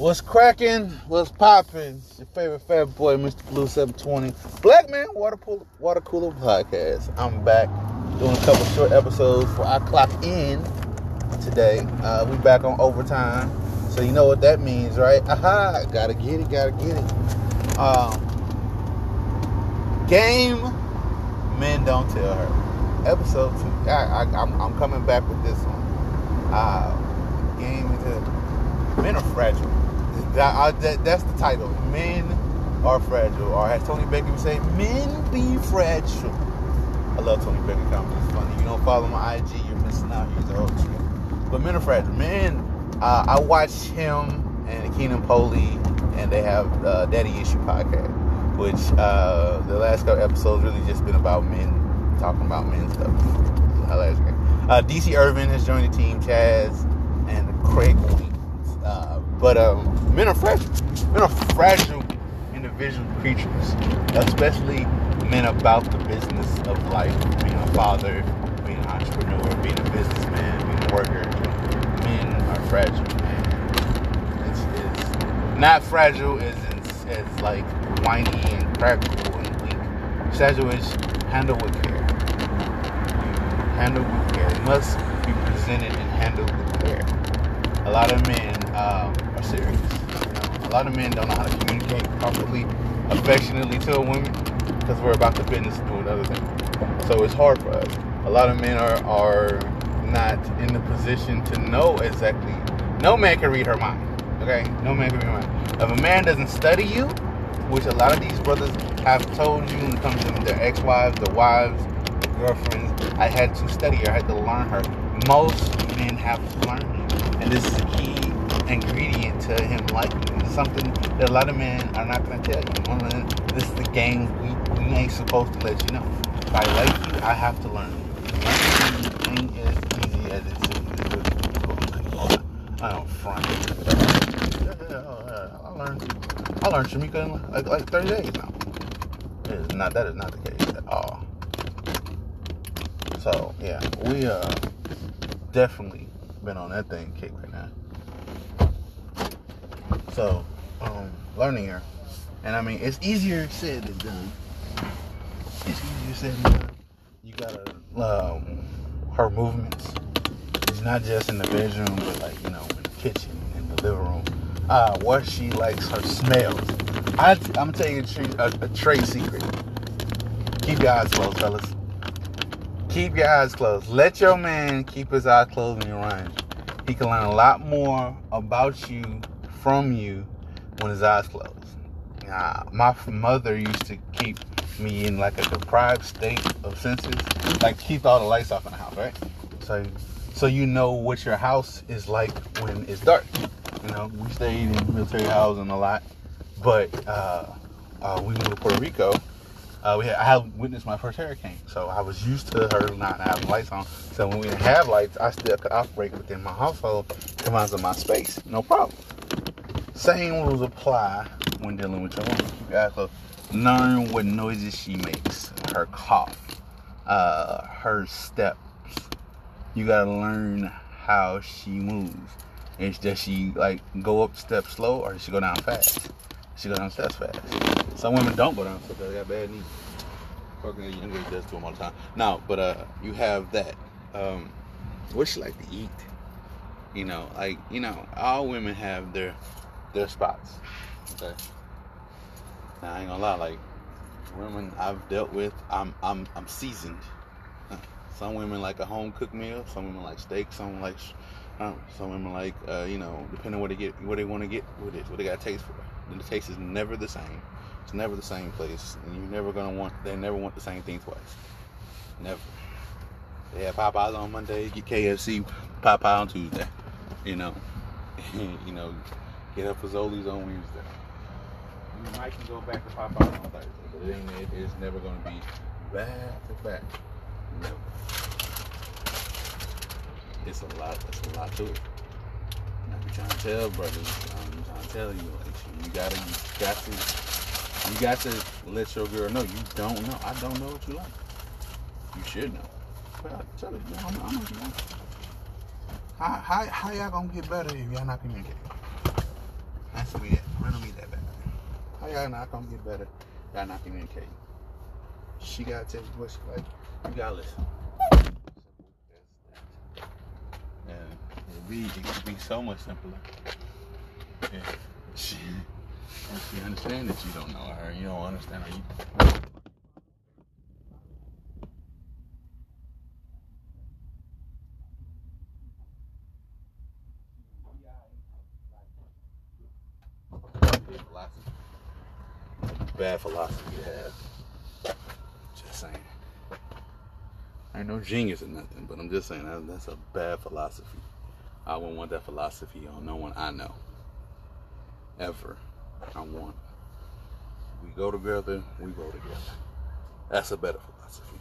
What's cracking? What's popping? Your favorite fat boy, Mr. Blue 720. Black Man Water, Pool, Water Cooler Podcast. I'm back doing a couple short episodes before I clock in today. Uh, we back on overtime. So you know what that means, right? Aha! Gotta get it, gotta get it. Um, game Men Don't Tell Her. Episode 2. I, I'm coming back with this one. Uh, game Men are fragile. That, I, that, that's the title. Men are fragile. Or as Tony Baker would say, men be fragile. I love Tony Baker comments. It's funny. You don't follow my IG, you're missing out. He's old shit. But men are fragile. Men, uh, I watch him and Keenan Poley, and they have uh, Daddy Issue podcast, which uh, the last couple episodes really just been about men talking about men stuff. Uh, DC Irvin has joined the team. Chaz and Craig. But um, men are fragile. Men are fragile individual creatures, especially men about the business of life, being a father, being an entrepreneur, being a businessman, being a worker. Men are fragile. It's, it's not fragile as as like whiny and practical and weak. Fragile is handled with care. You handle with care. It must be presented and handled with care. A lot of men um, are serious. You know? A lot of men don't know how to communicate properly, affectionately to a woman because we're about the business of doing other things. So it's hard for us. A lot of men are are not in the position to know exactly. No man can read her mind. Okay, no man can read her mind. If a man doesn't study you, which a lot of these brothers have told you when it comes to their ex-wives, their wives, girlfriends, I had to study her, I had to learn her. Most men have to learn. And this is a key ingredient to him liking something that a lot of men are not going to tell you. One of this is the game we, we ain't supposed to let you know. If I like you, I have to learn ain't as easy as it seems. I don't front. I learned, I learned Shamika in like, like 30 days now. It is not, that is not the case at all. So, yeah, we uh definitely been on that thing kick right now. So, um, learning her. And I mean, it's easier said than done. It's easier said than done. You gotta, um, her movements. It's not just in the bedroom, but like, you know, in the kitchen, in the living room. Uh, what she likes, her smells. I, I'm gonna tell you a, trade, a, a trade secret. Keep your eyes closed, fellas. Keep your eyes closed. Let your man keep his eyes closed when you're. He can learn a lot more about you from you when his eyes closed. My mother used to keep me in like a deprived state of senses, like keep all the lights off in the house, right? So, so you know what your house is like when it's dark. You know, we stayed in military housing a lot, but uh, uh, we moved to Puerto Rico. Uh, we had, I had witnessed my first hurricane, so I was used to her not having lights on. So when we didn't have lights, I still could operate within my household, commands of my space, no problem. Same rules apply when dealing with your woman. You gotta learn what noises she makes, her cough, uh, her steps. You gotta learn how she moves. Is does she like go up steps slow or does she go down fast? She go down steps fast. Some women don't go down steps. They got bad knees. Fucking young lady does to them all the time. Now, but uh, you have that. Um, what she like to eat? You know, like you know, all women have their their spots. Okay. Now I ain't gonna lie, like women I've dealt with, I'm I'm I'm seasoned. Some women like a home cooked meal. Some women like steak. Some like um, some women like uh, you know, depending what they get, what they want to get with it, what they got taste for. And the taste is never the same. It's never the same place, and you're never gonna want. They never want the same thing twice. Never. They have Popeyes on Monday. Get KFC Popeye on Tuesday. You know. you know. Get up Fazoli's on Wednesday. You might can go back to Popeyes on Thursday, but it ain't. It, it's never gonna be back to back. Never. It's a lot. It's a lot to it. I be trying to tell brothers. I'm trying to tell you, like you gotta, you got to, you got to let your girl know you don't know. I don't know what you like. You should know. But I tell her, I know, I know what you like. How, how, how y'all gonna get better if y'all not communicating? Answer me that. Riddle me that back. How y'all not gonna get better? Y'all not communicating. She gotta tell you what she like. You gotta listen. And it'd be it could be so much simpler. If she, she understand that you don't know her, you don't understand her. You, bad philosophy to have. Just saying. I ain't no genius or nothing, but I'm just saying that, that's a bad philosophy. I wouldn't want that philosophy on no one I know. Ever. I want. We go together, we go together. That's a better philosophy.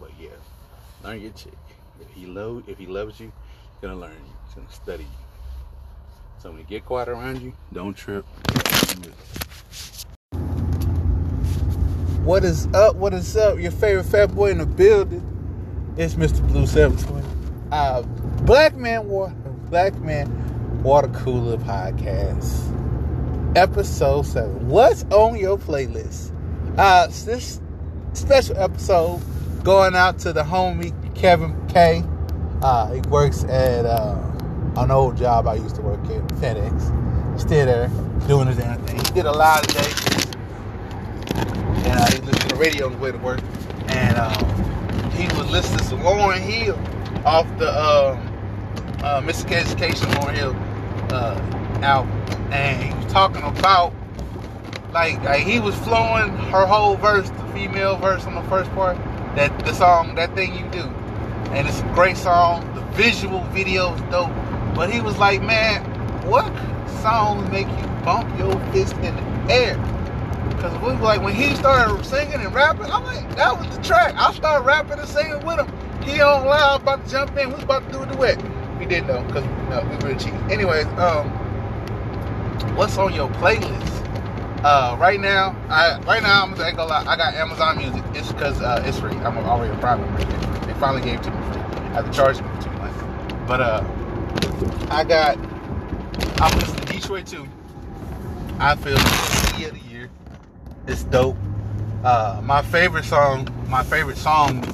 But yeah, learn your chick. If he love, if he loves you, he's gonna learn you. He's gonna study you. So when he get quiet around you, don't trip. What is up? What is up? Your favorite fat boy in the building. It's Mr. Blue 720. Uh, Black Man Water Black Man Water Cooler Podcast. Episode 7. What's on your playlist? Uh this special episode going out to the homie Kevin K. Uh, he works at uh, an old job I used to work at, FedEx. Still there, doing his damn thing. He did a lot of today and uh, he listened to the radio on the way to work, and um, he was listening to Lauryn Hill off the um, uh, Lauryn Hill uh, album, and he was talking about like, like he was flowing her whole verse, the female verse on the first part, that the song, that thing you do, and it's a great song. The visual video is dope, but he was like, man, what songs make you bump your fist in the air? Cause we like when he started singing and rapping, I'm like, that was the track. I started rapping and singing with him. He on loud, about to jump in. We about to do a duet. We didn't know because no, we were cheating. Anyways, um, what's on your playlist? Uh, right now, I right now I'm ain't gonna lie, I got Amazon Music. It's because uh, it's free. I'm already a private member. They finally gave it to me free. I have to charge me for two months. But uh, I got. I'm listening to Detroit too. I feel the it's dope. Uh, my favorite song, my favorite songs,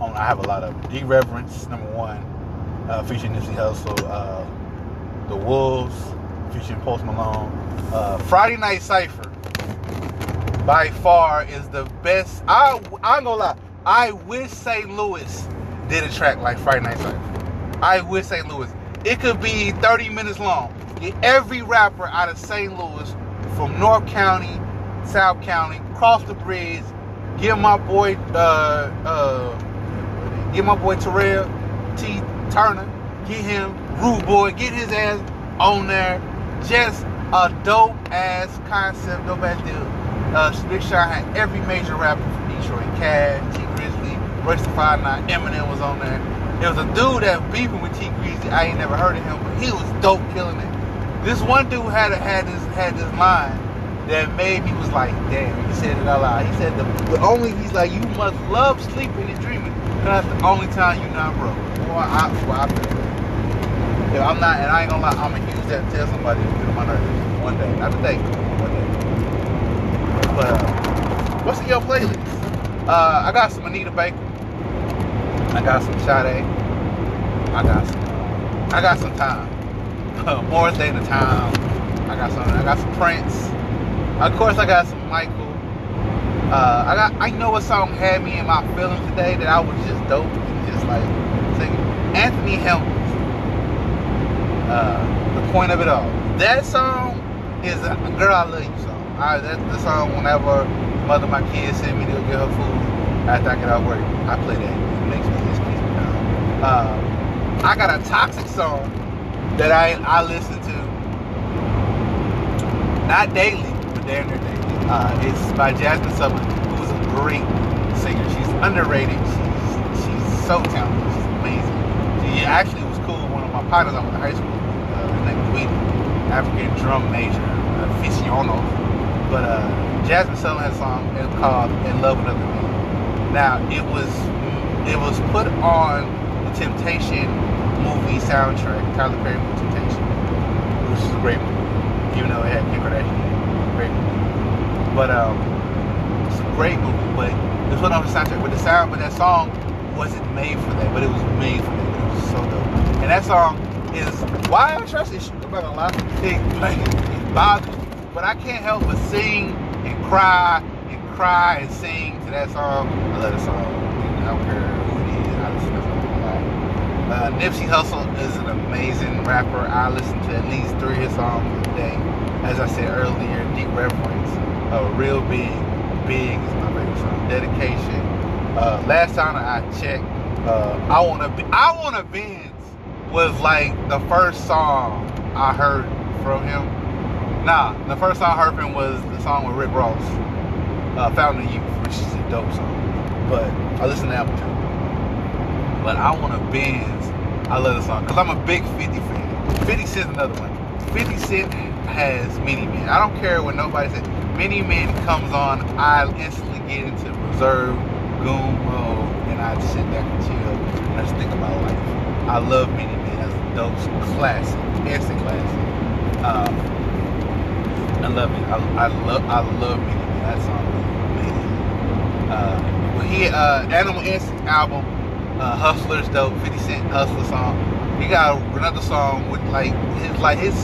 on, I have a lot of them. Deep Reverence, number one, uh, featuring Nipsey Hussle. Uh, the Wolves, featuring Post Malone. Uh, Friday Night Cypher, by far, is the best. I, I'm gonna lie, I wish St. Louis did a track like Friday Night Cypher. I wish St. Louis. It could be 30 minutes long. Get every rapper out of St. Louis from North County South County, cross the bridge, give my boy, uh, uh, get my boy Terrell T. Turner, get him, Rude Boy, get his ass on there. Just a dope ass concept, dope ass deal. Uh, Big Sean had every major rapper from Detroit, Cash, Tee Grizzley, Royce Five Nine, Eminem was on there. There was a dude that beefing with Tee Grizzley. I ain't never heard of him, but he was dope, killing it. This one dude had had this had this line that made me was like, damn, he said it out loud. He said the, the only he's like, you must love sleeping and dreaming. That's the only time you're not broke. Boy, I, boy, I yeah, I'm not, and I ain't gonna lie, I'm gonna use that to tell somebody to get on my nerves one day. Not today, one day. But uh, what's in your playlist? Uh, I got some Anita Baker. I got some Sade. I got some. I got some time. More than the time. I got some. I got some Prince. Of course, I got some Michael. Uh, I got. I know what song had me in my feelings today that I was just dope, and just like singing. Anthony Hamilton. Uh, the point of it all. That song is a "Girl I Love You" song. I, that's the song whenever mother my kids send me to get her food after I get out of work. I play that. It makes me just keeps me down. Uh, I got a toxic song that I I listen to not daily daily. Uh, it's by Jazmine Sullivan, who's a great singer. She's underrated. She's she's so talented. She's amazing. She actually was cool with one of my partners I went to high school uh, named Tweety, African drum major, aficionado. But uh, Jazmine Sullivan has a song called "In Love with Other Men." Now it was it was put on the Temptation movie soundtrack, Tyler Perry Temptation. which is a great movie, even though it had Kim Kardashian in it. Great movie. But um, it's a great movie. But this one on the soundtrack. But the sound, but that song wasn't made for that. But it was made for that. It was so dope. And that song is why I trust this. I'm not gonna lie. It, bothers me. But I can't help but sing and cry and cry and sing to that song. I love that song. I don't care who it is. I lot. Uh, Nipsey Hussle is an amazing rapper. I listen to at least three of his songs a day. As I said earlier, Deep Reverence, uh, Real Big, Big is my. Dedication. Uh, last time I checked, uh, I Wanna Be, I Wanna Benz was like the first song I heard from him. Nah, the first song I heard from him was the song with Rick Ross, uh, Fountain of Youth, which is a dope song. But I listen to one too. But I Wanna Benz, I love the song because I'm a big 50 fan. 50 Cent's another one. 50 Cent has Many Men. I don't care what nobody says. Many Men comes on, I instantly get into reserve, goon mode, and I sit back and chill and I just think about life. I love Many Men. That's a dope classic, instant classic. Um, I love it. I, I love I love Many Men. That song is amazing. Uh, but he uh, Animal Instinct album, uh, Hustler's dope. 50 Cent Hustler song. He got another song with like his like his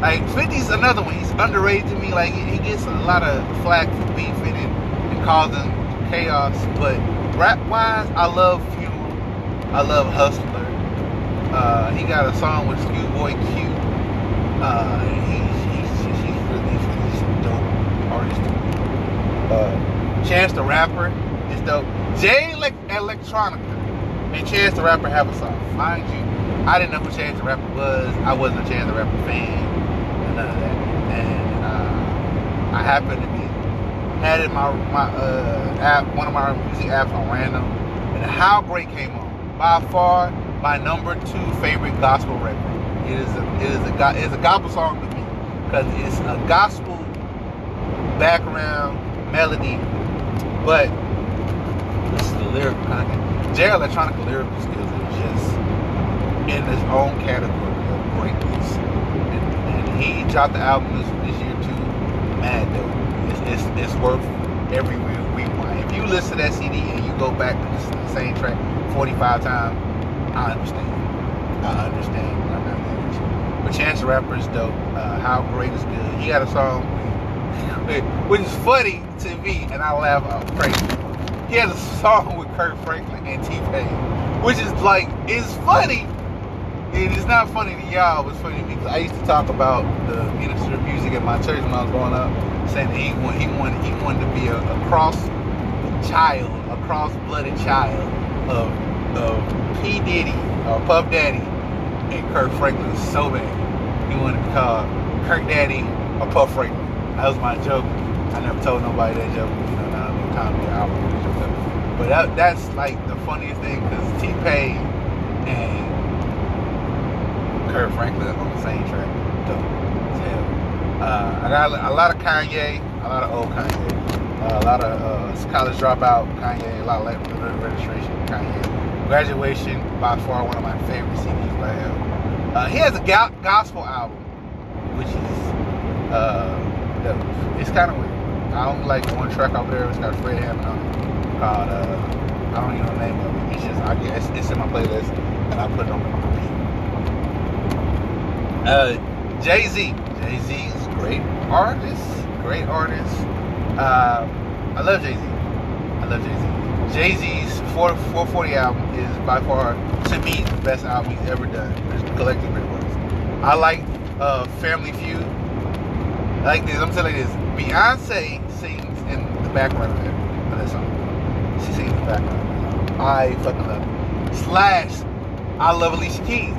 like 50's another one. He's underrated to me. Like he gets a lot of flack for beefing and, and causing chaos. But rap wise, I love Funeral. I love Hustler. Uh, he got a song with Schoolboy Q. Uh, he, he's, he's really, he's really dope artist. Uh, Chance the Rapper is dope. Jay Electronica and Chance the Rapper have a song. Mind you, I didn't know who Chance the Rapper was. I wasn't a Chance the Rapper fan. None of that. And uh, I happened to be had in my my uh, app, one of my music apps on random, and How Great came on. By far, my number two favorite gospel record. It is a it is a it is a gospel song to me because it's a gospel background melody, but this is the lyrical content. Jay Electronica lyrical skills in his own category of greatness. And, and he dropped the album this, this year too. Mad though. It's, it's, it's worth every rewind. If you listen to that CD and you go back to the same track 45 times, I understand. I understand. I'm. But Chance the Rapper is dope. Uh, How Great is good. He got a song which is funny to me, and I laugh out crazy. He has a song with Kirk Franklin and T-Pain, which is like, it's funny. It is not funny to y'all, it's funny to me because I used to talk about the minister of music at my church when I was growing up, saying he wanted, he wanted, he wanted to be a, a cross child, a cross-blooded child of, of P. Diddy or Puff Daddy and Kirk Franklin so bad. He wanted to be called Kirk Daddy or Puff Franklin. That was my joke. I never told nobody that joke. You know, now I'm comedy. But that, that's like the funniest thing because T Pain and Kirk Franklin on the same track. Dope hell. Uh, I got a lot of Kanye, a lot of old Kanye, uh, a lot of uh, college dropout Kanye, a lot of late registration Kanye. Graduation, by far one of my favorite CDs by him. Uh, he has a go- gospel album, which is uh, it's kind of weird. I don't like one track out there. It's got Fred Hammond on it called uh, I don't even know the name of it. It's just I guess it's in my playlist and I put it on repeat. Uh, Jay Z. Jay Z is a great artist. Great artist. Uh, I love Jay Z. I love Jay Z. Jay Z's 440 album is by far to me the best album he's ever done. It's collective great works. I like uh, Family Feud I like this. I'm telling you this. Beyonce sings in the background of that, of that song. She sings in the background. I fucking love it. Slash, I love Alicia Keys.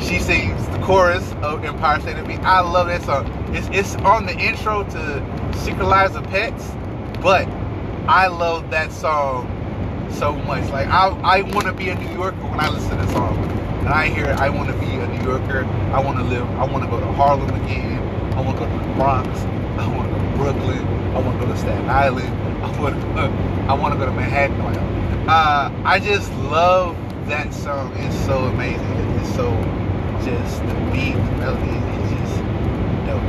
She sings the chorus of Empire State of Me. I love that song. It's it's on the intro to Secret Lives of Pets, but I love that song so much. Like I I want to be a New Yorker when I listen to that song. And I hear I want to be a New Yorker. I want to live. I want to go to Harlem again. I want to go to the Bronx. I want to go to Brooklyn. I want to go to Staten Island. I want to, I want to go to Manhattan. Uh, I just love that song. It's so amazing. It's so just the beat, the melody is just dope.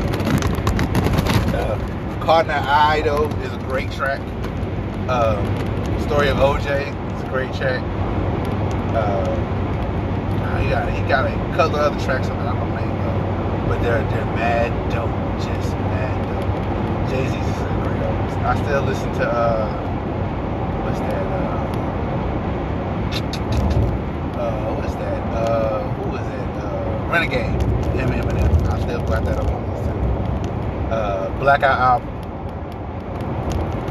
Uh, the Eye though is a great track. Um, Story of OJ is a great track. Um, he got he got a couple other tracks on that I'm gonna make but they're they're mad dope, just mad dope. Jay Z's is a great artist. I still listen to uh, what's that? Uh, uh, what's that? Uh, Renegade. Him, Eminem. I still got that up on this. Uh, Blackout album.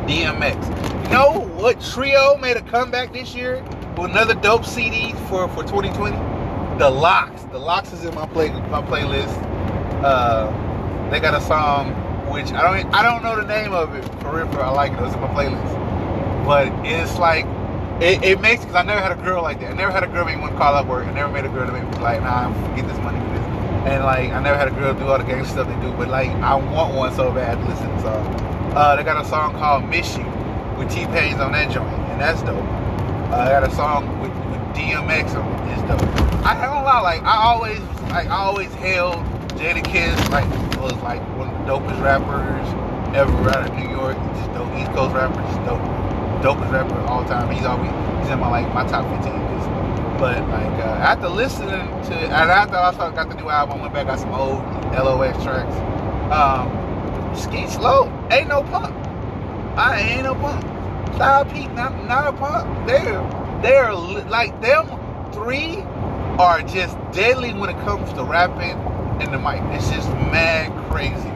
DMX. You know what trio made a comeback this year with another dope CD for, for 2020? The LOX. The LOX is in my play my playlist. Uh, they got a song which I don't I don't know the name of it for real. For I like it. It's in my playlist, but it's like it, it makes because I never had a girl like that. I never had a girl make me want to call up work. I never made a girl that made me like, nah, get this money with this. And like I never had a girl do all the gang stuff they do, but like I want one so bad listen. So uh, they got a song called "Miss You" with T Pain's on that joint, and that's dope. Uh, I got a song with, with DMX on it. It's dope. I don't lie, like I always like I always held Jadakiss like was like one of the dopest rappers ever out of New York. Just dope East Coast rapper, just dope, dopest rapper of all time. He's always he's in my like my top 15. But like uh, after listening to and after I got the new album, I went back got some old LOX tracks. Um, Sheek Louch ain't no punk. I ain't no punk. Styles P not not a punk. They're they're like them three are just deadly when it comes to rapping in the mic. It's just mad crazy.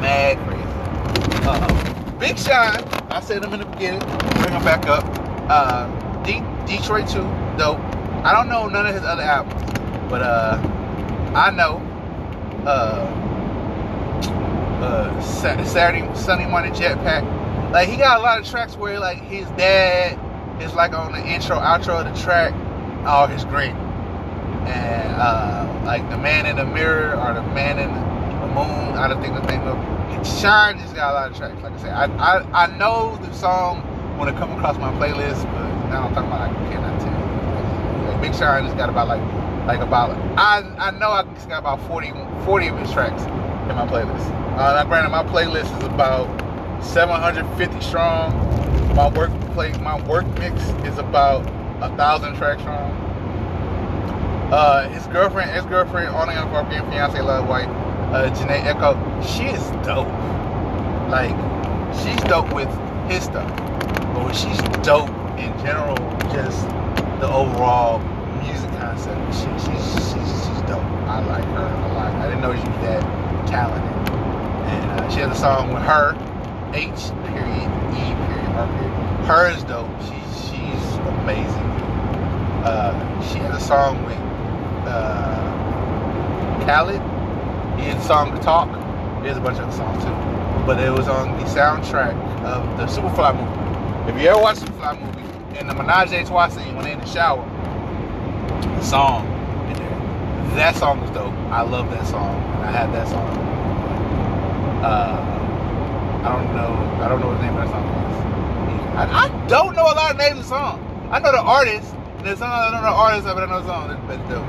Mad crazy. Uh, Big Sean, I said him in the beginning, bring him back up. Uh, D- Detroit 2, dope. I don't know none of his other albums, but uh, I know uh, uh, Saturday, Sunday Morning Jetpack. Like, he got a lot of tracks where, like, his dad is, like, on the intro, outro of the track. all his great. And, uh, like, The Man in the Mirror or The Man in the Moon, I don't think the name of Shine just got a lot of tracks. Like I said, I, I, I know the song when it come across my playlist, but now I'm talking about, I cannot tell. Like, Big Sean just got about, like, like about, I, I know I just got about 40, 40 of his tracks in my playlist. Uh, now, granted, my playlist is about 750 strong. My work play, my work mix is about a thousand tracks strong. Uh, his girlfriend, ex girlfriend, on and off fiance, love white, uh, Jhené Aiko, she is dope. Like, she's dope with his stuff, but she's dope in general, just the overall music concept, she, she's, she's she's dope. I like her a lot. I didn't know she was that talented. And uh, she has a song with her, H period E period R period. Her is dope. She's she's amazing. Uh, she has a song with uh, Khaled. He had a song talk. There's a bunch of other songs too, but it was on the soundtrack of the Superfly movie. If you ever watched Superfly movie, in the Menage a Trois scene when they're in the shower, the song in there, that song was dope. I love that song, I had that song. Uh, I don't know. I don't know what the name of that song is. I, I don't know a lot of names of songs. I know the artist. There's some I don't know the artist, but I know the song. That's dope.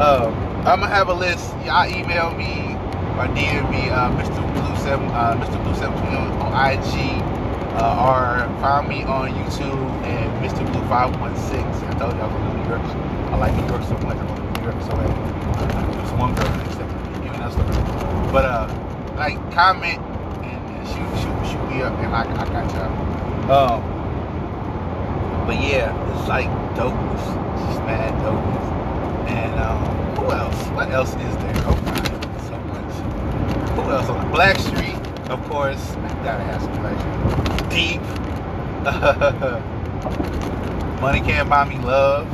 Um, I'm gonna have a list. Y'all email me or DM me, uh, Mr. Blue Seven, uh, Mr. Blue Seven on, IG, uh, or find me on YouTube and Mr. Blue Five One Six. I told y'all I was from New York. I like New York so much. I want New York so. Uh, there's one girl to me, even the But uh, like comment and shoot, shoot, shoot me up, and I, I got y'all. Um, but yeah, it's like dope. It's just mad dope. And um, who else? What else is there? Oh my, so much. Who else on the Blackstreet? Of course, gotta have some Street. Deep. Money can't buy me love.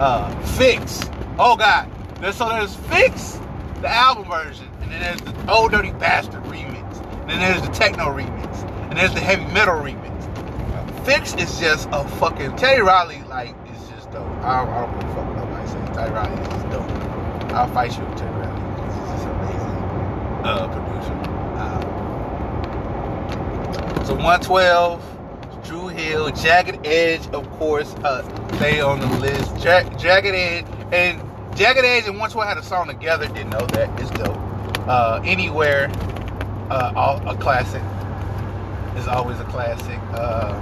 Uh, Fix. Oh God. There's, so there's Fix, the album version, and then there's the Ol' Dirty Bastard remix, and then there's the techno remix, and there's the heavy metal remix. Fix is just a fucking Teddy Riley like dope. I don't, I don't give a fuck what nobody says. Riley is dope. I'll fight you with Riley. He's just amazing uh, producer. Uh, so 112, Dru Hill, Jagged Edge, of course, uh, they on the list. Ja- Jagged Edge and Jagged Edge and 112 had a song together. Didn't know that. It's dope. Uh, anywhere, uh, all, a classic is always a classic. Uh,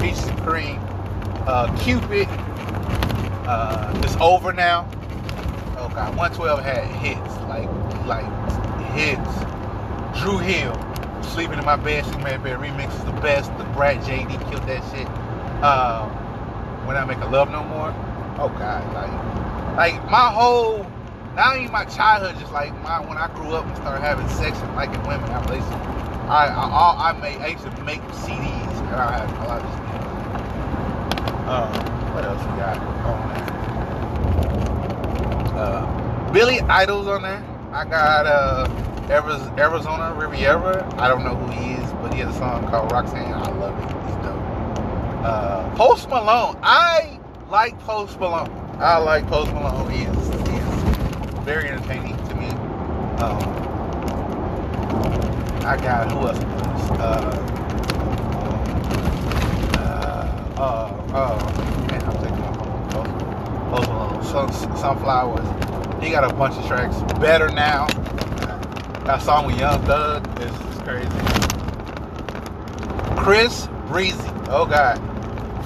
Peaches Cream, uh, Cupid, uh, it's over now. Oh God, 112 had hits like like hits. Dru Hill, Sleeping in My Bed, Sleeping in My Bed remix is the best. The Brat JD killed that shit. Uh, when I make a love no more. Oh God, like like my whole not even my childhood, just like my when I grew up and started having sex and liking women, I I I, all, I made I used to make CDs and I had a lot of Uh, what else we got there? Uh, Billy Idol's on there. I got uh Arizona Riviera. I don't know who he is, but he has a song called Roxanne. I love it. He's dope. Uh, Post Malone. I like Post Malone. I like Post Malone. He is, he is very entertaining to me. Um, I got who else? Uh, uh, uh, man, I'm. Sun, Sunflowers. He got a bunch of tracks. Better now. That song with Young Thug is, is crazy. Chris Breezy. Oh God.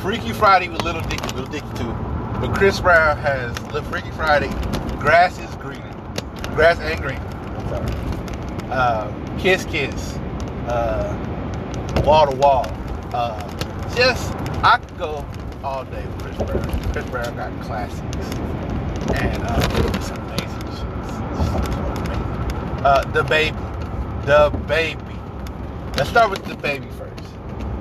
Freaky Friday with Little Dicky. Little Dicky too. But Chris Brown has Little Freaky Friday. Grass is green. Grass and green. I'm sorry. Uh, kiss Kiss. Uh, wall to wall. Uh, just I could go all day with Chris Brown. Chris Brown got classics. And uh, it's amazing shit. Uh, the baby. The baby. Let's start with the baby first.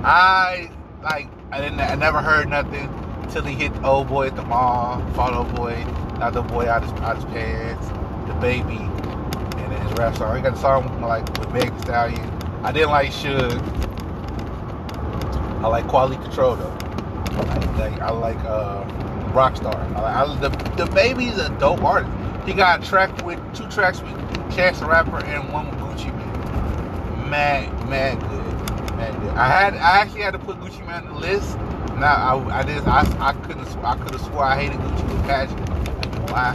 I like I didn't I never heard nothing till he hit the old boy at the mall, fought old boy, knocked the boy out his his pants, the baby, and then his rap song. He got a song like with Meg Stallion. I didn't like Suge. I like Quality Control though. I like I like uh, Rockstar. I I, the the baby's a dope artist. He got a track with two tracks with Chance the Rapper and one with Gucci Mane. Mad, mad good, mad good. I had I actually had to put Gucci Mane on the list. Now I I did I, I couldn't I could have swore I hated Gucci with passion. Why,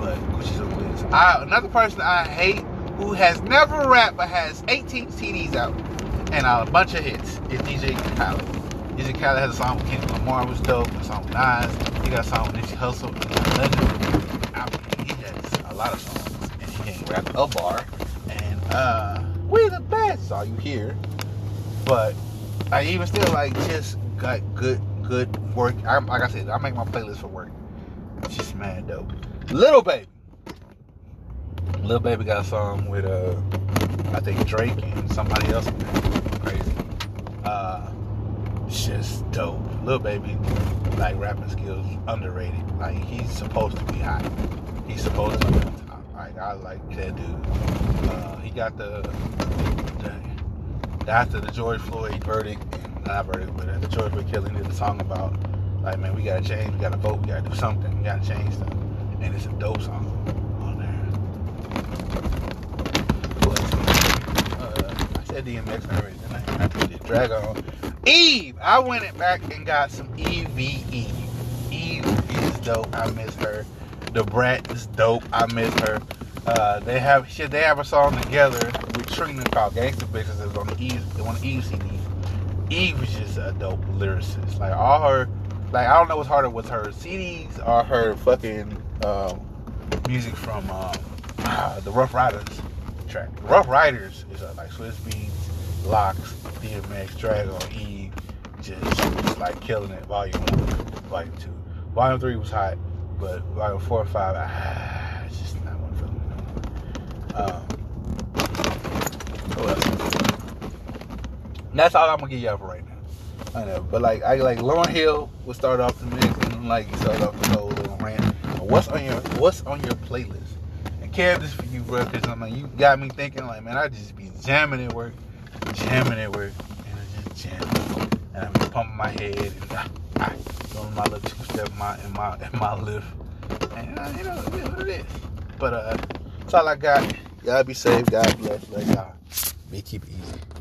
but Gucci's on the list. I, another person I hate who has never rapped but has 18 CDs out and a bunch of hits is DJ Khaled. DJ Khaled has a song with Kendrick Lamar was dope. A song with Nas. He got a song with Nipsey Hussle. Legend. I mean, he has a lot of songs and he can rap a bar. And uh, we the best. All you hear. But I even still like just got good good work. I, like I said, I make my playlist for work. It's just mad dope. Little baby. Little baby got a song with uh I think Drake and somebody else. Uh just dope. Little baby, like rapping skills underrated. Like he's supposed to be hot. He's supposed to be on top. Like I like that dude. Uh, he got the, the after the George Floyd verdict, not verdict, but the George Floyd killing, did a song about like man, we gotta change, we gotta vote, we gotta do something, we gotta change stuff, and it's a dope song on there. But, uh, I said DMX already, Drag-On. Eve, I went it back and got some EVE. Eve is dope. I miss her. The Brat is dope. I miss her. Uh, they have shit. They have a song together with Trina called "Gangsta Bitches." On the Eve, on the Eve CD. Eve is just a dope lyricist. Like all her, like I don't know what's harder, was her CDs or her fucking um, music from um, the Ruff Ryders track. Ruff Ryders is uh, like Swizz Beatz, LOX, DMX, Drag-On, Eve, just, like killing it. Volume one, volume two, volume three was hot, but volume four and five, ah, it's just not one feeling no more. Um? That's all I'm gonna give y'all for right now. I know, but like I like Lauryn Hill will start off the mix and like start off the whole little rant. What's on your What's on your playlist? And Kev, this for you, bro, because I'm like you got me thinking like, man, I just be jamming at work, jamming at work, and I'm just jamming, and I'm pumping my head and I, I doing my little two step in my in my in my lift, and uh, you know it is what it is. But uh, that's all I got. Y'all be safe. God bless. Let y'all be keep it easy.